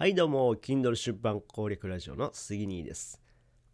はいどうも Kindle 出版攻略ラジオの杉兄です。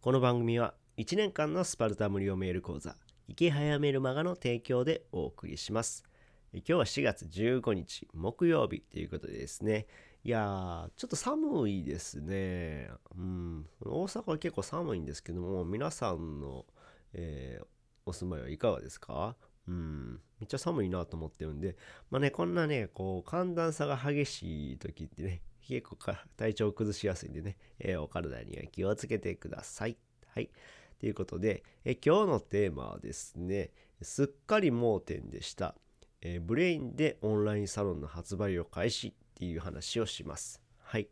この番組は1年間のスパルタ無料メール講座池早メルマガの提供でお送りします。今日は4月15日木曜日ということでですね。いやーちょっと寒いですね。うん。大阪は結構寒いんですけども皆さんの、えー、お住まいはいかがですか？うん。めっちゃ寒いなと思ってるんでまあねこんなねこう寒暖差が激しい時ってね結構体調を崩しやすいんでね、えー、お体には気をつけてください。はい。ということで、えー、今日のテーマはですね、すっかり盲点でした。えー、ブレインでオンラインサロンの発売を開始っていう話をします。はい。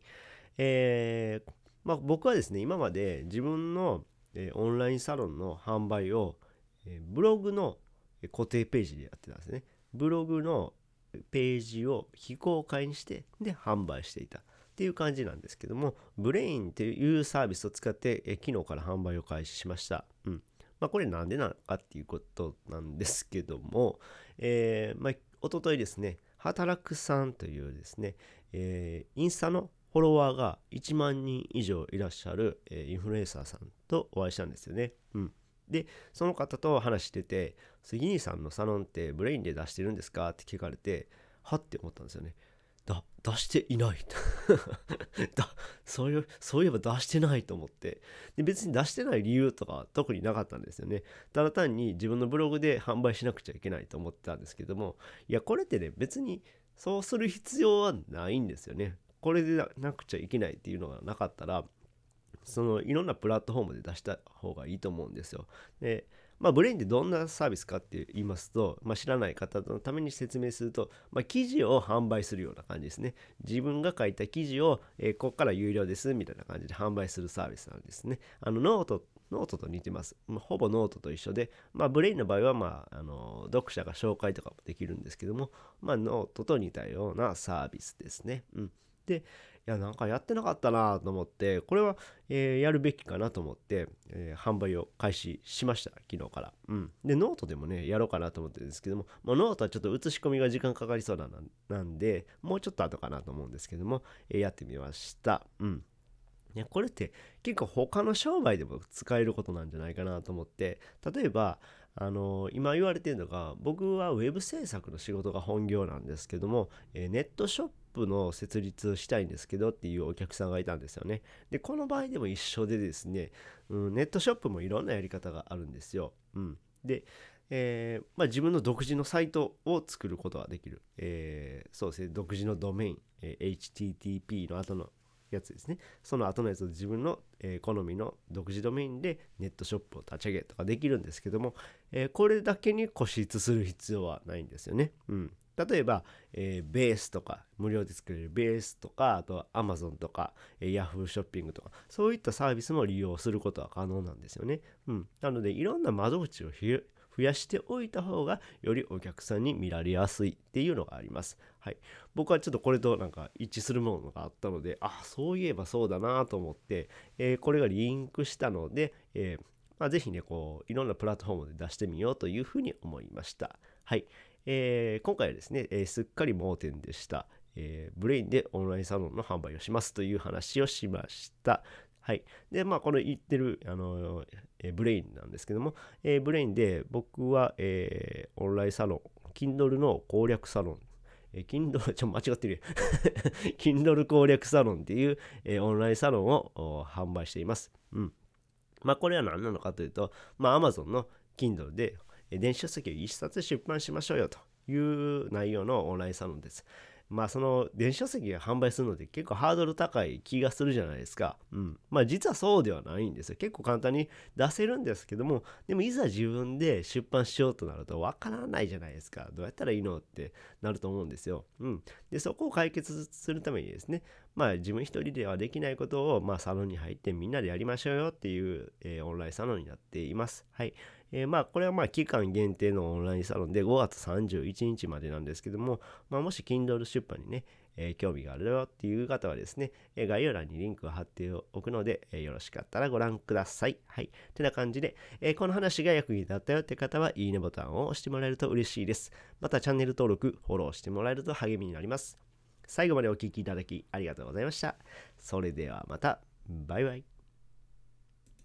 えー、まあ僕はですね、今まで自分の、え、オンラインサロンの販売を、え、ブログの固定ページでやってたんですね。ブログのページを非公開にしてで販売していたっていう感じなんですけどもブレインっていうサービスを使ってえ昨日から販売を開始しました。うんまあ、これなんでなのかっていうことなんですけども、えー、まあ、おとといですね、働くさんというですね、えー、インスタのフォロワーが1万人以上いらっしゃる、え、インフルエンサーさんとお会いしたんですよね。うん。で、その方と話してて、杉兄さんのサロンってブレインで出してるんですかって聞かれて、はって思ったんですよね。だ、出していない。だそういう、そういえば出してないと思って。で、別に出してない理由とか特になかったんですよね。ただ単に自分のブログで販売しなくちゃいけないと思ってたんですけども、いや、これってね、別にそうする必要はないんですよね。これでなくちゃいけないっていうのがなかったら、そのいろんなプラットフォームで出した方がいいと思うんですよ。で、まあ、 Brain ってどんなサービスかって言いますと、まあ、知らない方のために説明すると、まあ、記事を販売するような感じですね。自分が書いた記事を、えー、ここから有料ですみたいな感じで販売するサービスなんですね。あの note、note と似てます。まあ、ほぼノートと一緒で、まあ、 Brain の場合は、まあ、あの読者が紹介とかもできるんですけども、まあ、ノートと似たようなサービスですね。うん、いや、なんかやってなかったなと思って、これは、えー、やるべきかなと思って、えー、販売を開始しました、昨日から。うん。で、ノートでもね、やろうかなと思ってるんですけども、まあ、ノートはちょっと写し込みが時間かかりそうななんで、もうちょっと後かなと思うんですけども、えー、やってみました。うん。いやこれって結構他の商売でも使えることなんじゃないかなと思って例えばあの今言われてるのが僕はウェブ制作の仕事が本業なんですけども、えネットショップの設立したいんですけどっていうお客さんがいたんですよね。で、この場合でも一緒でですね、うん、ネットショップもいろんなやり方があるんですよ。うん。で、えー、まあ、自分の独自のサイトを作ることができる。えー、そうですね、独自のドメイン、えー、HTTP の後のやつですね。その後のやつを自分の、え、好みの独自ドメインでネットショップを立ち上げとかできるんですけども、え、これだけに固執する必要はないんですよね。うん。例えば、えー、ベースとか、無料で作れるベースとか、あとは Amazon とか、えー、Yahoo ショッピングとか、そういったサービスも利用することは可能なんですよね。うん。なので、いろんな窓口を増やしておいた方が、よりお客さんに見られやすいっていうのがあります。はい。僕はちょっとこれとなんか一致するものがあったので、あ、そういえばそうだなと思って、えー、これがリンクしたので、えーまあ、ぜひね、こう、いろんなプラットフォームで出してみようというふうに思いました。はい。えー、今回はですね、えー、すっかり盲点でした、えー、ブレインでオンラインサロンの販売をしますという話をしました。はい。で、まあ、この言ってる、あの、え、ブレインなんですけども、え、ブレインで僕は、えー、オンラインサロン、Kindle の攻略サロン、えー、Kindle、ちょ、間違ってる Kindle 攻略サロンっていう、え、オンラインサロンを販売しています。うん。まあ、これは何なのかというと、まあ、Amazon の Kindle で電子書籍を一冊出版しましょうよという内容のオンラインサロンです。まあその電子書籍が販売するので結構ハードル高い気がするじゃないですか。うん。まあ実はそうではないんですよ。結構簡単に出せるんですけども、でもいざ自分で出版しようとなるとわからないじゃないですか。どうやったらいいのってなると思うんですよ。うん。で、そこを解決するためにですね、まあ自分一人ではできないことを、まあサロンに入ってみんなでやりましょうよっていう、えー、オンラインサロンになっています。はい。えー、まあこれはまあ期間限定のオンラインサロンで5月31日までなんですけども、まあ、もし Kindle 出版にね、えー、興味があるよっていう方はですね、え概要欄にリンクを貼っておくので、えよろしかったらご覧ください。はい。てな感じで、えこの話が役に立ったよって方は、いいねボタンを押してもらえると嬉しいです。またチャンネル登録、フォローしてもらえると励みになります。最後までお聴きいただきありがとうございました。それではまた。バイバイ。